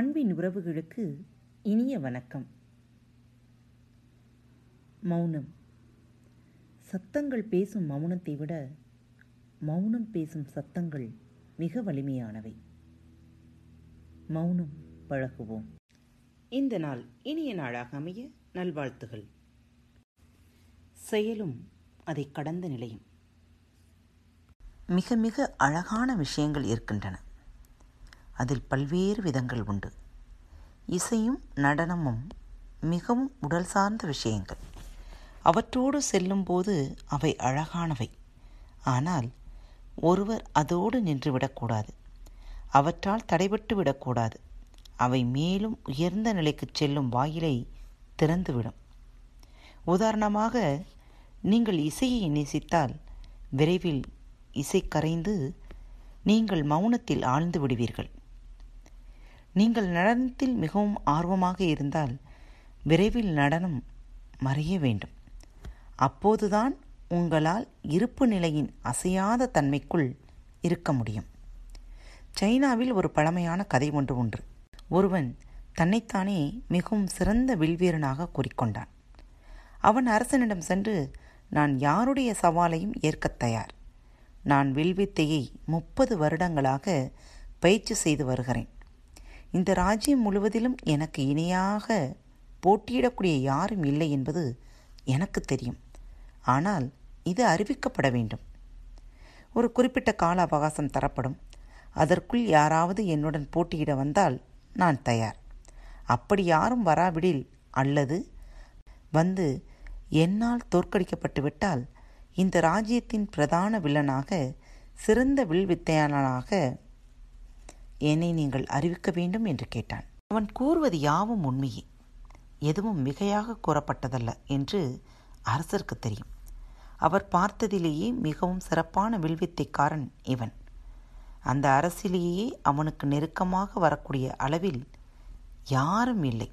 அன்பின் உறவுகளுக்கு இனிய வணக்கம். மௌனம். சத்தங்கள் பேசும் மௌனத்தை விட மௌனம் பேசும் சத்தங்கள் மிக வலிமையானவை. மௌனம் பழகுவோம். இந்த நாள் இனிய நாளாக அமைய நல்வாழ்த்துகள். செயலும் அதை கடந்த நிலையும். மிக மிக அழகான விஷயங்கள் இருக்கின்றன. அதில் பல்வேறு விதங்கள் உண்டு. இசையும் நடனமும் மிகவும் உடல் சார்ந்த விஷயங்கள். அவற்றோடு செல்லும்போது அவை அழகானவை. ஆனால் ஒருவர் அதோடு நின்றுவிடக்கூடாது அவற்றால் தடைபட்டு விடக்கூடாது அவை மேலும் உயர்ந்த நிலைக்கு செல்லும் வாயிலை திறந்துவிடும். உதாரணமாக நீங்கள் இசையை நேசித்தால் விரைவில் இசை கரைந்து நீங்கள் மௌனத்தில் ஆழ்ந்து விடுவீர்கள். நீங்கள் நடனத்தில் மிகவும் ஆர்வமாக இருந்தால் விரைவில் நடனம் மறைய வேண்டும். அப்போதுதான் உங்களால் இருப்பு நிலையின் அசையாத தன்மைக்குள் இருக்க முடியும். சைனாவில் ஒரு பழமையான கதை ஒன்று ஒன்று ஒருவன் தன்னைத்தானே மிகவும் சிறந்த வில்வீரனாக கூறிக்கொண்டான். அவன் அரசனிடம் சென்று நான் யாருடைய சவாலையும் ஏற்கத் தயார். நான் வில்வித்தையை முப்பது வருடங்களாக பயிற்சி செய்து வருகிறேன். இந்த ராஜ்யம் முழுவதிலும் எனக்கு இணையாக போட்டியிடக்கூடிய யாரும் இல்லை என்பது எனக்கு தெரியும். ஆனால் இது அறிவிக்கப்பட வேண்டும். ஒரு குறிப்பிட்ட கால அவகாசம் தரப்படும். அதற்குள் யாராவது என்னுடன் போட்டியிட வந்தால் நான் தயார். அப்படி யாரும் வராவிடில் அல்லது வந்து என்னால் தோற்கடிக்கப்பட்டு விட்டால் இந்த ராஜ்யத்தின் பிரதான வில்லனாக சிறந்த வில் வித்தையாளனாக என்னை நீங்கள் அறிவிக்க வேண்டும் என்று கேட்டான். அவன் கூறுவது யாவும் உண்மையே. எதுவும் மிகையாக கூறப்பட்டதல்ல என்று அரசருக்கு தெரியும். அவர் பார்த்ததிலேயே மிகவும் சிறப்பான வில்வித்தைக்காரன் இவன். அந்த அரசிலேயே அவனுக்கு நெருக்கமாக வரக்கூடிய அளவில் யாரும் இல்லை.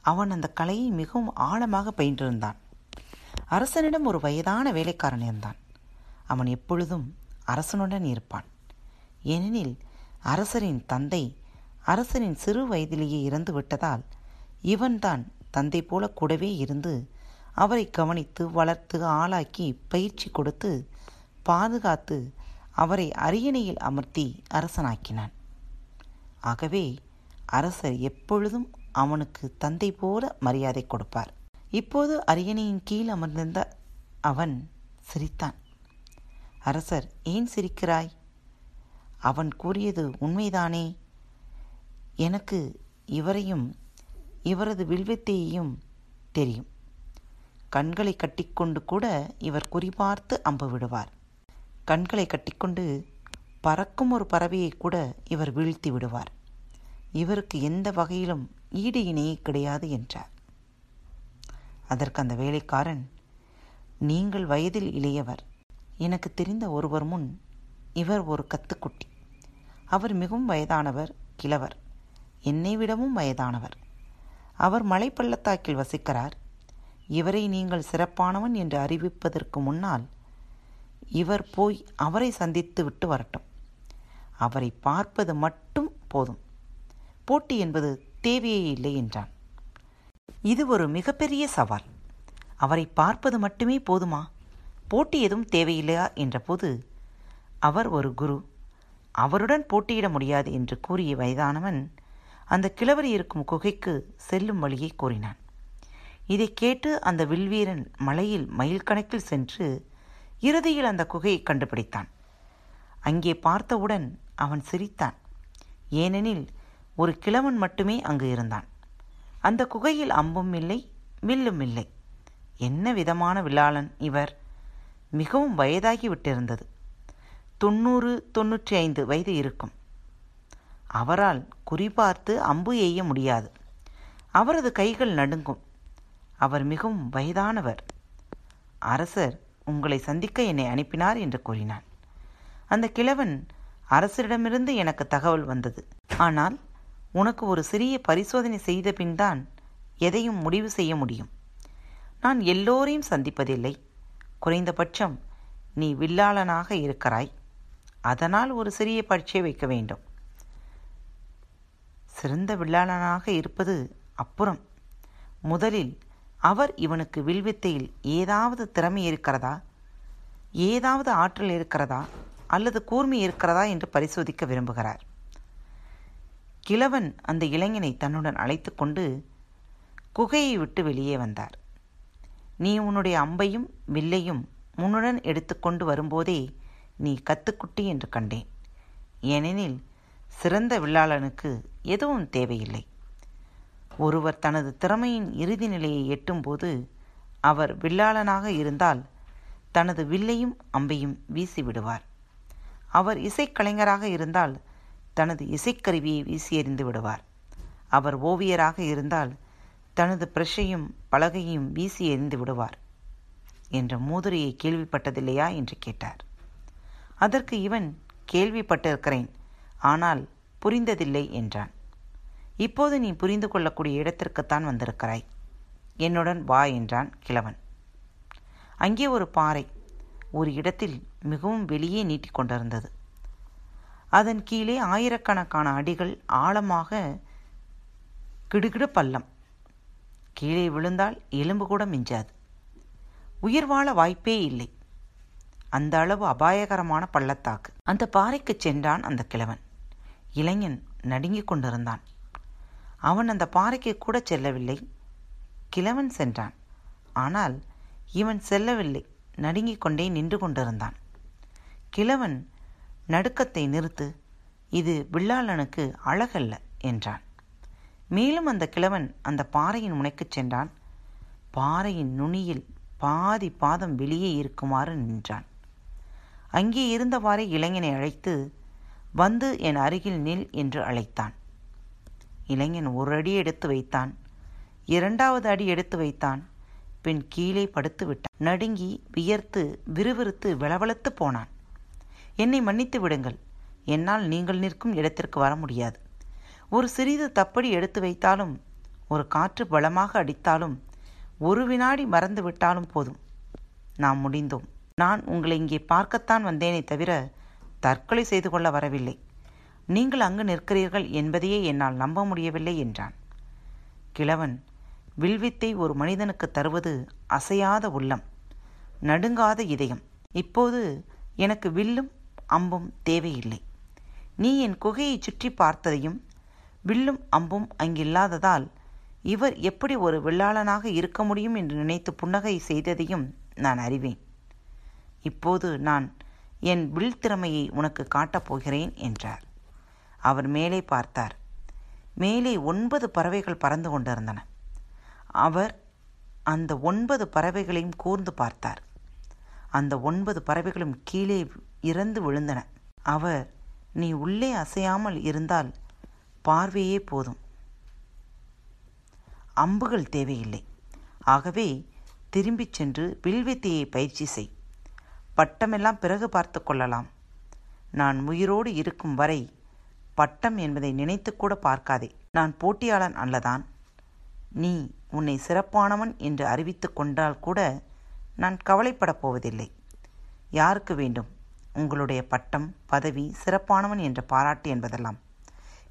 அவன் அந்த கலையை மிகவும் ஆழமாக பயின்றிருந்தான். அரசனிடம் ஒரு வயதான வேலைக்காரன் இருந்தான். அவன் எப்பொழுதும் அரசனுடன் இருப்பான். ஏனெனில் அரசரின் தந்தை அரசனின் சிறு வயதிலேயே இறந்து விட்டதால் இவன்தான் தந்தை போல கூடவே இருந்து அவரை கவனித்து வளர்த்து ஆளாக்கி பயிற்சி கொடுத்து பாதுகாத்து அவரை அரியணையில் அமர்த்தி அரசனாக்கினான். ஆகவே அரசர் எப்பொழுதும் அவனுக்கு தந்தை போல மரியாதை கொடுப்பார். இப்போது அரியணையின் கீழ் அமர்ந்திருந்த அவன் சிரித்தான். அரசர் ஏன் சிரிக்கிறாய்? அவன் கூறியது உண்மைதானே? எனக்கு இவரையும் இவரது வில்வித்தையையும் தெரியும். கண்களை கட்டிக்கொண்டு கூட இவர் குறிபார்த்து அம்பு விடுவார். கண்களை கட்டிக்கொண்டு பறக்கும் ஒரு பறவையை கூட இவர் வீழ்த்தி விடுவார். இவருக்கு எந்த வகையிலும் ஈடு இணையே கிடையாது என்றார். அதற்கு அந்த வேலைக்காரன் நீங்கள் வயதில் இளையவர். எனக்கு தெரிந்த ஒருவர் முன் இவர் ஒரு கத்துக்குட்டி. அவர் மிகவும் வயதானவர் கிழவர். என்னை விடவும் வயதானவர். அவர் மலைப்பள்ளத்தாக்கில் வசிக்கிறார். இவரை நீங்கள் சிறப்பானவன் என்று அறிவிப்பதற்கு முன்னால் இவர் போய் அவரை சந்தித்து விட்டு வரட்டும். அவரை பார்ப்பது மட்டும் போதும். போட்டி என்பது தேவையே இல்லை என்றான். இது ஒரு மிகப்பெரிய சவால். அவரை பார்ப்பது மட்டுமே போதுமா? போட்டி எதுவும் தேவையில்லையா? என்றபோது அவர் ஒரு குரு. அவருடன் போட்டியிட முடியாது என்று கூறிய வயதானவன் அந்த கிழவர் இருக்கும் குகைக்கு செல்லும் வழியை கூறினான். இதை கேட்டு அந்த வில்வீரன் மலையில் மைல் கணக்கில் சென்று இறுதியில் அந்த குகையை கண்டுபிடித்தான். அங்கே பார்த்தவுடன் அவன் சிரித்தான். ஏனெனில் ஒரு கிழவன் மட்டுமே அங்கு இருந்தான். அந்த குகையில் அம்பும் இல்லை வில்லும் இல்லை. என்ன விதமான விழாளன் இவர்? மிகவும் வயதாகி விட்டிருந்தது. தொண்ணூறு தொன்னூற்றி ஐந்து வயது இருக்கும். அவரால் குறிபார்த்து அம்பு எய்ய முடியாது. அவரது கைகள் நடுங்கும். அவர் மிகவும் வயதானவர். அரசர் உங்களை சந்திக்க என்னை அனுப்பினார் என்று கூறினான். அந்த கிழவன் அரசரிடமிருந்து எனக்கு தகவல் வந்தது. ஆனால் உனக்கு ஒரு சிறிய பரிசோதனை செய்த பின்தான் எதையும் முடிவு செய்ய முடியும். நான் எல்லோரையும் சந்திப்பதில்லை. குறைந்தபட்சம் நீ வில்லாளனாக இருக்கிறாய். அதனால் ஒரு சிறிய பரீட்சை வைக்க வேண்டும். சிறந்த வில்லாளனாக இருப்பது அப்புறம். முதலில் அவர் இவனுக்கு வில்வித்தையில் ஏதாவது திறமை இருக்கிறதா? ஏதாவது ஆற்றல் இருக்கிறதா? அல்லது கூர்மை இருக்கிறதா என்று பரிசோதிக்க விரும்புகிறார். கிழவன் அந்த இளைஞனை தன்னுடன் அழைத்து கொண்டு குகையை விட்டு வெளியே வந்தார். நீ உன்னுடைய அம்பையும் வில்லையும் முன்னுடன் எடுத்துக்கொண்டு வரும்போதே நீ கத்துக்குட்டி என்று கண்டேன். ஏனெனில் சிறந்த வில்லாளனுக்கு எதுவும் தேவையில்லை. ஒருவர் தனது திறமையின் இறுதி நிலையை எட்டும்போது அவர் வில்லாளனாக இருந்தால் தனது வில்லையும் அம்பையும் வீசிவிடுவார். அவர் இசைக்கலைஞராக இருந்தால் தனது இசைக்கருவியை வீசி எறிந்து விடுவார். அவர் ஓவியராக இருந்தால் தனது பிரஷையும் பலகையும் வீசி எறிந்து விடுவார். என்ற மூதுரையை கேள்விப்பட்டதில்லையா? என்று கேட்டார். அதற்கு இவன் கேள்விப்பட்டிருக்கிறேன். ஆனால் புரிந்ததில்லை என்றான். இப்போது நீ புரிந்து கொள்ளக்கூடிய இடத்திற்குத்தான் வந்திருக்கிறாய். என்னுடன் வா என்றான் கிழவன். அங்கே ஒரு பாறை ஒரு இடத்தில் மிகவும் வெளியே நீட்டிக்கொண்டிருந்தது அதன் கீழே ஆயிரக்கணக்கான அடிகள் ஆழமாக கிடுகிடு பள்ளம். கீழே விழுந்தால் எலும்பு கூட மிஞ்சாது. உயிர் வாழ வாய்ப்பே இல்லை. அந்த அளவு அபாயகரமான பள்ளத்தாக்கு. அந்த பாறைக்கு சென்றான் அந்த கிழவன். இளைஞன் நடுங்கிக் கொண்டிருந்தான். அவன் அந்த பாறைக்கு கூட செல்லவில்லை. கிழவன் சென்றான். ஆனால் இவன் செல்லவில்லை. நடுங்கிக் கொண்டே நின்று கொண்டிருந்தான். கிழவன் நடுக்கத்தை நிறுத்து இது வில்லாளனுக்கு அழகல்ல என்றான். மேலும் அந்த கிழவன் அந்த பாறையின் முனைக்குச் சென்றான். பாறையின் நுனியில் பாதி பாதம் வெளியே இருக்குமாறு நின்றான். அங்கே இருந்தவாறே இளைஞனை அழைத்து வந்து என் அருகில் நில் என்று அழைத்தான். இளைஞன் ஒரு அடி எடுத்து வைத்தான். இரண்டாவது அடி எடுத்து வைத்தான். பின் கீழே படுத்து விட்டான். நடுங்கி வியர்த்து விறுவிறுத்து விளவளத்து போனான். என்னை மன்னித்து விடுங்கள். என்னால் நீங்கள் நிற்கும் இடத்திற்கு வர முடியாது. ஒரு சிறிது தப்படி எடுத்து வைத்தாலும் ஒரு காற்று பலமாக அடித்தாலும் ஒரு வினாடி மறந்து விட்டாலும் போதும். நாம் முடிந்தோம். நான் உங்களை இங்கே பார்க்கத்தான் வந்தேனே தவிர தற்கொலை செய்து கொள்ள வரவில்லை. நீங்கள் அங்கு நிற்கிறீர்கள் என்பதையே என்னால் நம்ப முடியவில்லை என்றான். கிழவன் வில்வித்தை ஒரு மனிதனுக்கு தருவது அசையாத உள்ளம் நடுங்காத இதயம். இப்போது எனக்கு வில்லும் அம்பும் தேவையில்லை. நீ என் குகையை சுற்றி பார்த்ததையும் வில்லும் அம்பும் அங்கில்லாததால் இவர் எப்படி ஒரு வில்லாளனாக இருக்க முடியும் என்று நினைத்து புன்னகை செய்ததையும் நான் அறிவேன். இப்போது நான் என் வில் திறமையை உனக்கு காட்டப் போகிறேன் என்றார். அவர் மேலே பார்த்தார். மேலே ஒன்பது பறவைகள் பறந்து கொண்டிருந்தன. அவர் அந்த ஒன்பது பறவைகளையும் கூர்ந்து பார்த்தார். அந்த ஒன்பது பறவைகளும் கீழே இறந்து விழுந்தன. அவர் நீ உள்ளே அசையாமல் இருந்தால் பார்வையே போதும். அம்புகள் தேவையில்லை. ஆகவே திரும்பிச் சென்று வில்வித்தையை பயிற்சி செய். பட்டமெல்லாம் பிறகு பார்த்து கொள்ளலாம். நான் உயிரோடு இருக்கும் வரை பட்டம் என்பதை நினைத்துக்கூட பார்க்காதே. நான் போட்டியாளன் அல்லதான். நீ உன்னை சிறப்பானவன் என்று அறிவித்து கொண்டால் கூட நான் கவலைப்படப் போவதில்லை. யாருக்கு வேண்டும்? உங்களுடைய பட்டம் பதவி சிறப்பானவன் என்ற பாராட்டு என்பதெல்லாம்.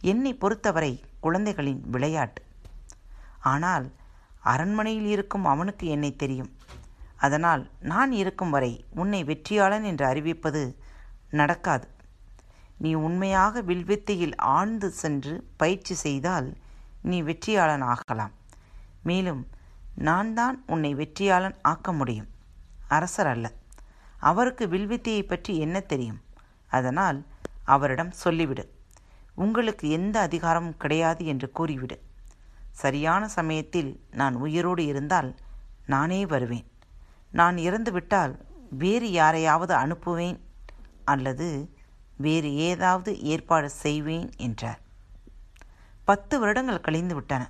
என்னை பொறுத்தவரை குழந்தைகளின் விளையாட்டு. ஆனால் அரண்மனையில் இருக்கும் அவனுக்கு என்னை தெரியும். அதனால் நான் இருக்கும் வரை உன்னை வெற்றியாளன் என்று அறிவிப்பது நடக்காது. நீ உண்மையாக வில்வித்தையில் ஆழ்ந்து சென்று பயிற்சி செய்தால் நீ வெற்றியாளன் ஆகலாம். மேலும் நான் தான் உன்னை வெற்றியாளன் ஆக்க முடியும். அரசர் அல்ல. அவருக்கு வில்வித்தையை பற்றி என்ன தெரியும்? அதனால் அவரிடம் சொல்லிவிடு. உங்களுக்கு எந்த அதிகாரமும் கிடையாது என்று கூறிவிடு. சரியான சமயத்தில் நான் உயிரோடு இருந்தால் நானே வருவேன். நான் இறந்துவிட்டால் வேறு யாரையாவது அனுப்புவேன் அல்லது வேறு ஏதாவது ஏற்பாடு செய்வேன் என்றார். பத்து வருடங்கள் கழிந்து விட்டன.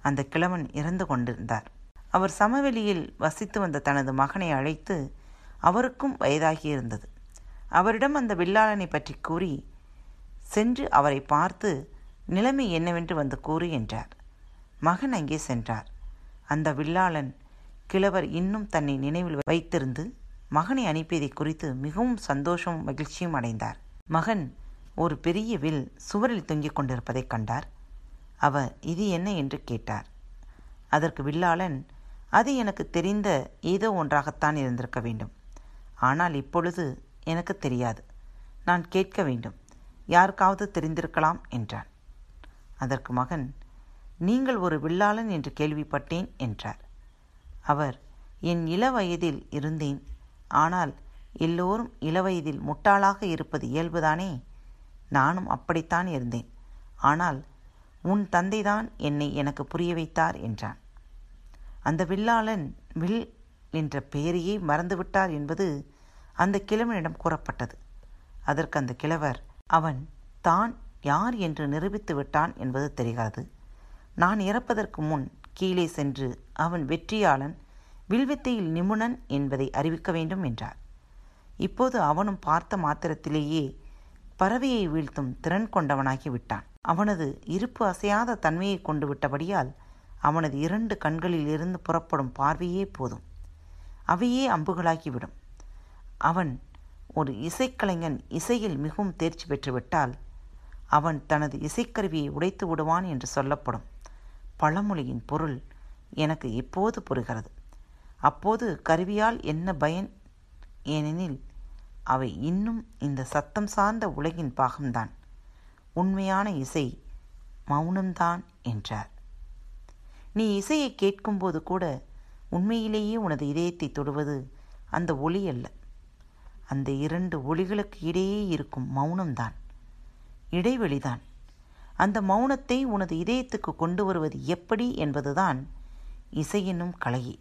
அந்த கிழவன் இறந்து கொண்டிருந்தார். அவர் சமவெளியில் வசித்து வந்த தனது மகனை அழைத்து அவருக்கும் வயதாகியிருந்தது. அவரிடம் அந்த வில்லாளனை பற்றி கூறி சென்று அவரை பார்த்து நிலைமை என்னவென்று வந்து கூறு என்றார். மகன் அங்கே சென்றார். அந்த வில்லாளன் கிழவர் இன்னும் தன்னை நினைவில் வைத்திருந்து மகனை அனுப்பியதை குறித்து மிகவும் சந்தோஷமும் மகிழ்ச்சியும் அடைந்தார். மகன் ஒரு பெரிய வில் சுவரில் தொங்கிக் கொண்டிருப்பதைக் கண்டார். அவர் இது என்ன? என்று கேட்டார். அதற்கு வில்லாளன் அது எனக்கு தெரிந்த ஏதோ ஒன்றாகத்தான் இருந்திருக்க வேண்டும். ஆனால் இப்பொழுது எனக்கு தெரியாது. நான் கேட்க வேண்டும். யாருக்காவது தெரிந்திருக்கலாம் என்றான். அதற்கு மகன் நீங்கள் ஒரு வில்லாளன் என்று கேள்விப்பட்டேன் என்றார். அவர் என் இள வயதில் இருந்தேன். ஆனால் எல்லோரும் இளவயதில் முட்டாளாக இருப்பது இயல்புதானே? நானும் அப்படித்தான் இருந்தேன். ஆனால் உன் தந்தைதான் என்னை எனக்கு புரிய வைத்தார் என்றான். அந்த வில்லாளன் வில் என்ற பெயரையே மறந்துவிட்டார் என்பது அந்த கிழவனிடம் கூறப்பட்டது. அதற்கு அந்த கிழவர் அவன் தான் யார் என்று நிரூபித்து விட்டான் என்பது தெரிகிறது நான் இறப்பதற்கு முன் கீழே சென்று அவன் வெற்றியாளன் வில்வித்தையில் நிபுணன் என்பதை அறிவிக்க வேண்டும் என்றார். இப்போது அவனும் பார்த்த மாத்திரத்திலேயே பறவையை வீழ்த்தும் திறன் கொண்டவனாகி விட்டான். அவனது இருப்பு அசையாத தன்மையை கொண்டு விட்டபடியால் அவனது இரண்டு கண்களில் இருந்து புறப்படும் பார்வையே போதும். அவையே அம்புகளாகிவிடும். அவன் ஒரு இசைக்கலைஞன் இசையில் மிகவும் தேர்ச்சி பெற்றுவிட்டால் அவன் தனது இசைக்கருவியை உடைத்து விடுவான் என்று சொல்லப்படும். பழமொழியின் பொருள் எனக்கு இப்போது புரிகிறது? அப்போது கருவியால் என்ன பயன்? ஏனெனில் அவை இன்னும் இந்த சத்தம் சார்ந்த உலகின் பாகம்தான். உண்மையான இசை மௌனம்தான் என்றார். நீ இசையை கேட்கும்போது கூட உண்மையிலேயே உனது இதயத்தை தொடுவது அந்த ஒளி அல்ல. அந்த இரண்டு ஒளிகளுக்கு இடையே இருக்கும் மௌனம்தான். இடைவெளிதான். அந்த மௌனத்தை உனது இதயத்துக்கு கொண்டு வருவது எப்படி என்பதுதான் இசையினும் கலையே.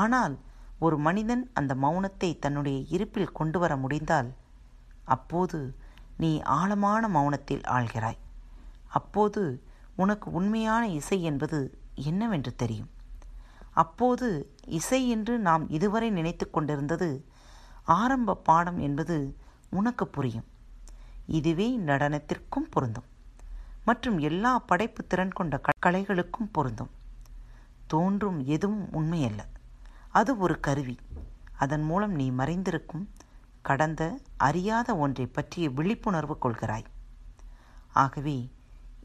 ஆனால் ஒரு மனிதன் அந்த மௌனத்தை தன்னுடைய இருப்பில் கொண்டு வர முடிந்தால் அப்போது நீ ஆழமான மௌனத்தில் ஆள்கிறாய். அப்போது உனக்கு உண்மையான இசை என்பது என்னவென்று தெரியும். அப்போது இசை என்று நாம் இதுவரை நினைத்து கொண்டிருந்தது ஆரம்ப பாடம் என்பது உனக்கு புரியும். இதுவே நடனத்திற்கும் பொருந்தும். மற்றும் எல்லா படைப்பு திறன் கொண்ட கலைகளுக்கும் பொருந்தும். தோன்றும் எதுவும் உண்மையல்ல. அது ஒரு கருவி. அதன் மூலம் நீ மறைந்திருக்கும் கடந்த அறியாத ஒன்றை பற்றிய விழிப்புணர்வு கொள்கிறாய். ஆகவே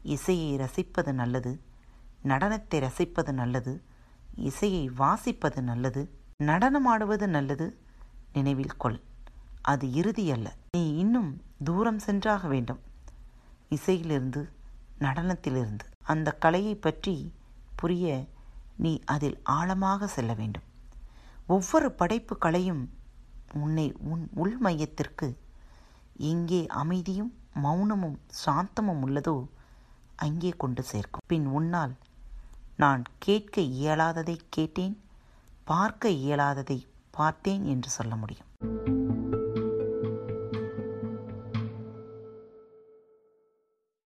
இசையை ரசிப்பது நல்லது நடனத்தை ரசிப்பது நல்லது இசையை வாசிப்பது நல்லது நடனமாடுவது நல்லது நினைவில் கொள். அது இறுதி அல்ல நீ இன்னும் தூரம் சென்றாக வேண்டும். இசையிலிருந்து நடனத்திலிருந்து. அந்த கலையை பற்றி புரிய நீ அதில் ஆழமாக செல்ல வேண்டும். ஒவ்வொரு படைப்பு கலையும் உன்னை உன் உள் மையத்திற்கு எங்கே அமைதியும் மௌனமும் சாந்தமும் உள்ளதோ அங்கே கொண்டு சேர்க்கும். பின் உன்னால் நான் கேட்க இயலாததை கேட்டேன் பார்க்க இயலாததை பார்த்தேன் என்று சொல்ல முடியும்.